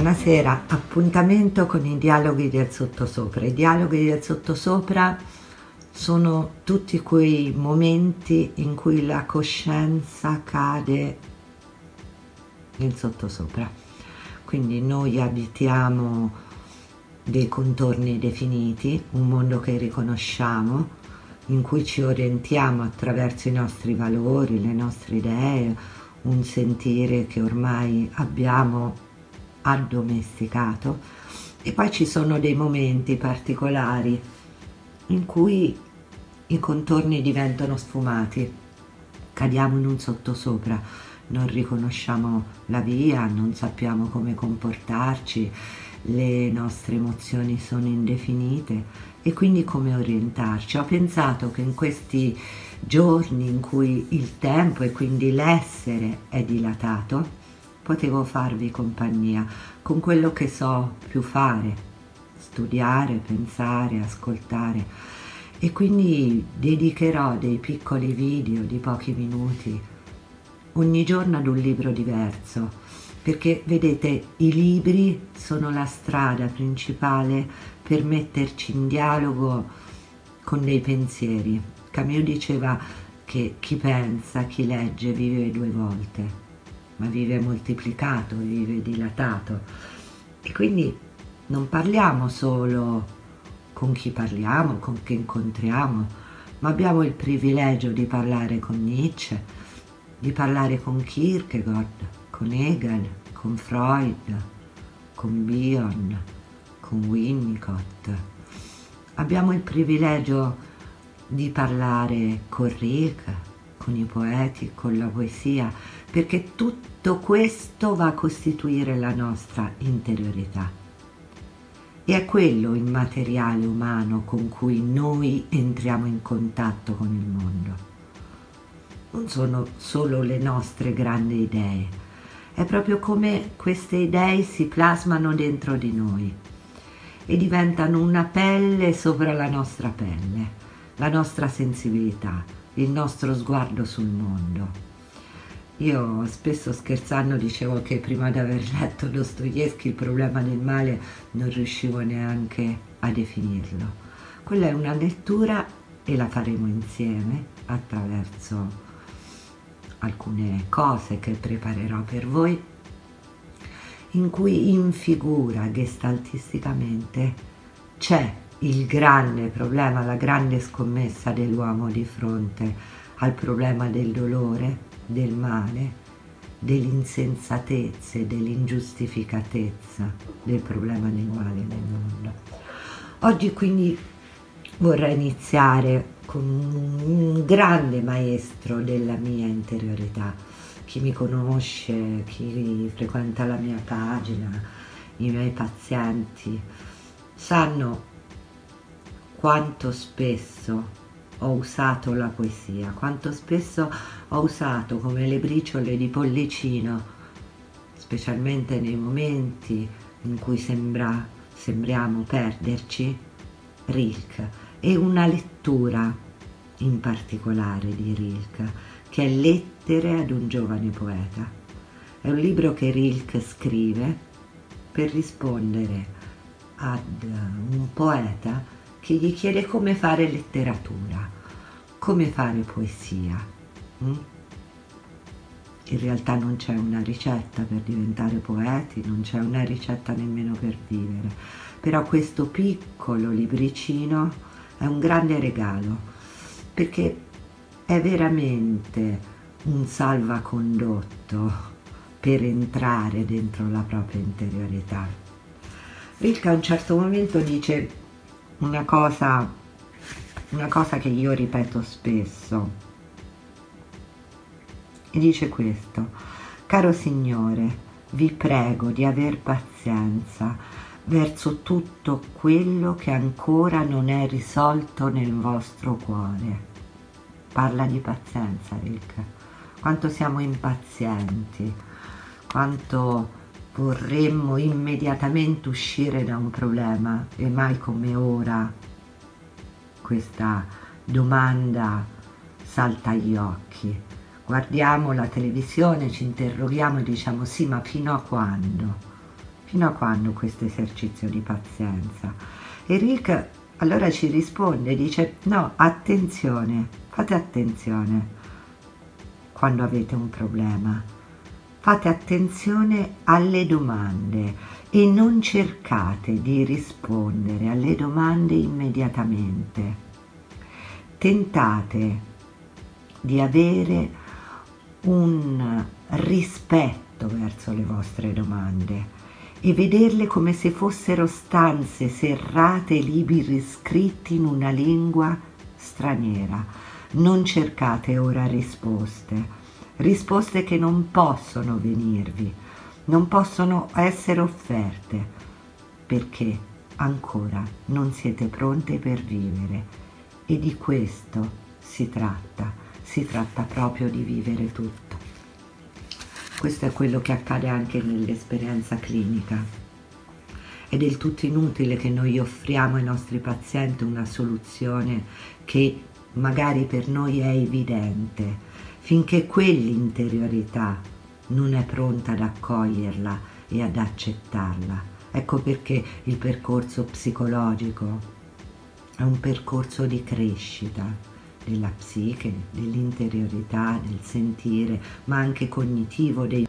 Buonasera, appuntamento con i dialoghi del sottosopra. I dialoghi del sottosopra sono tutti quei momenti in cui la coscienza cade nel sottosopra. Quindi noi abitiamo dei contorni definiti, un mondo che riconosciamo, in cui ci orientiamo attraverso i nostri valori, le nostre idee, un sentire che ormai abbiamo addomesticato e poi ci sono dei momenti particolari in cui i contorni diventano sfumati, cadiamo in un sottosopra, non riconosciamo la via, non sappiamo come comportarci, le nostre emozioni sono indefinite e quindi come orientarci. Ho pensato che in questi giorni in cui il tempo e quindi l'essere è dilatato, potevo farvi compagnia con quello che so più fare, studiare, pensare, ascoltare. E quindi dedicherò dei piccoli video di pochi minuti. Ogni giorno ad un libro diverso perché vedete i libri sono la strada principale per metterci in dialogo con dei pensieri. Camus diceva che chi pensa, chi legge vive due volte ma vive moltiplicato, vive dilatato. E quindi non parliamo solo con chi parliamo, con chi incontriamo, ma abbiamo il privilegio di parlare con Nietzsche, di parlare con Kierkegaard, con Hegel, con Freud, con Bion, con Winnicott. Abbiamo il privilegio di parlare con Rick, con i poeti, con la poesia, perché tutto questo va a costituire la nostra interiorità. E è quello il materiale umano con cui noi entriamo in contatto con il mondo. Non sono solo le nostre grandi idee, è proprio come queste idee si plasmano dentro di noi e diventano una pelle sopra la nostra pelle, la nostra sensibilità, il nostro sguardo sul mondo. Io spesso scherzando dicevo che prima di aver letto Dostoevsky il problema del male non riuscivo neanche a definirlo. Quella è una lettura e la faremo insieme attraverso alcune cose che preparerò per voi in cui in figura gestaltisticamente c'è il grande problema, la grande scommessa dell'uomo di fronte al problema del dolore del male, dell'insensatezza e dell'ingiustificatezza del problema del male nel mondo. Oggi quindi vorrei iniziare con un grande maestro della mia interiorità. Chi mi conosce, chi frequenta la mia pagina, i miei pazienti, sanno quanto spesso ho usato la poesia, quanto spesso ho usato come le briciole di pollicino, specialmente nei momenti in cui sembra, sembriamo perderci, Rilke e una lettura in particolare di Rilke, che è Lettere ad un giovane poeta. È un libro che Rilke scrive per rispondere ad un poeta che gli chiede come fare letteratura, come fare poesia. Mm? In realtà non c'è una ricetta per diventare poeti, non c'è una ricetta nemmeno per vivere, però questo piccolo libricino è un grande regalo perché è veramente un salvacondotto per entrare dentro la propria interiorità. Rilke a un certo momento dice una cosa, una cosa che io ripeto spesso. E dice questo, caro Signore, vi prego di aver pazienza verso tutto quello che ancora non è risolto nel vostro cuore. Parla di pazienza, Rick. Quanto siamo impazienti, quanto vorremmo immediatamente uscire da un problema e mai come ora questa domanda salta agli occhi. Guardiamo la televisione, ci interroghiamo e diciamo sì, ma fino a quando? Fino a quando questo esercizio di pazienza? Enrico allora ci risponde, dice no, attenzione, fate attenzione quando avete un problema. Fate attenzione alle domande e non cercate di rispondere alle domande immediatamente. Tentate di avere un rispetto verso le vostre domande e vederle come se fossero stanze serrate libri scritti in una lingua straniera. Non cercate ora risposte, risposte che non possono venirvi, non possono essere offerte, perché ancora non siete pronte per vivere. E di questo si tratta, si tratta proprio di vivere tutto. Questo è quello che accade anche nell'esperienza clinica. È del tutto inutile che noi offriamo ai nostri pazienti una soluzione che magari per noi è evidente, finché quell'interiorità non è pronta ad accoglierla e ad accettarla. Ecco perché il percorso psicologico è un percorso di crescita, della psiche, dell'interiorità, del sentire, ma anche cognitivo, dei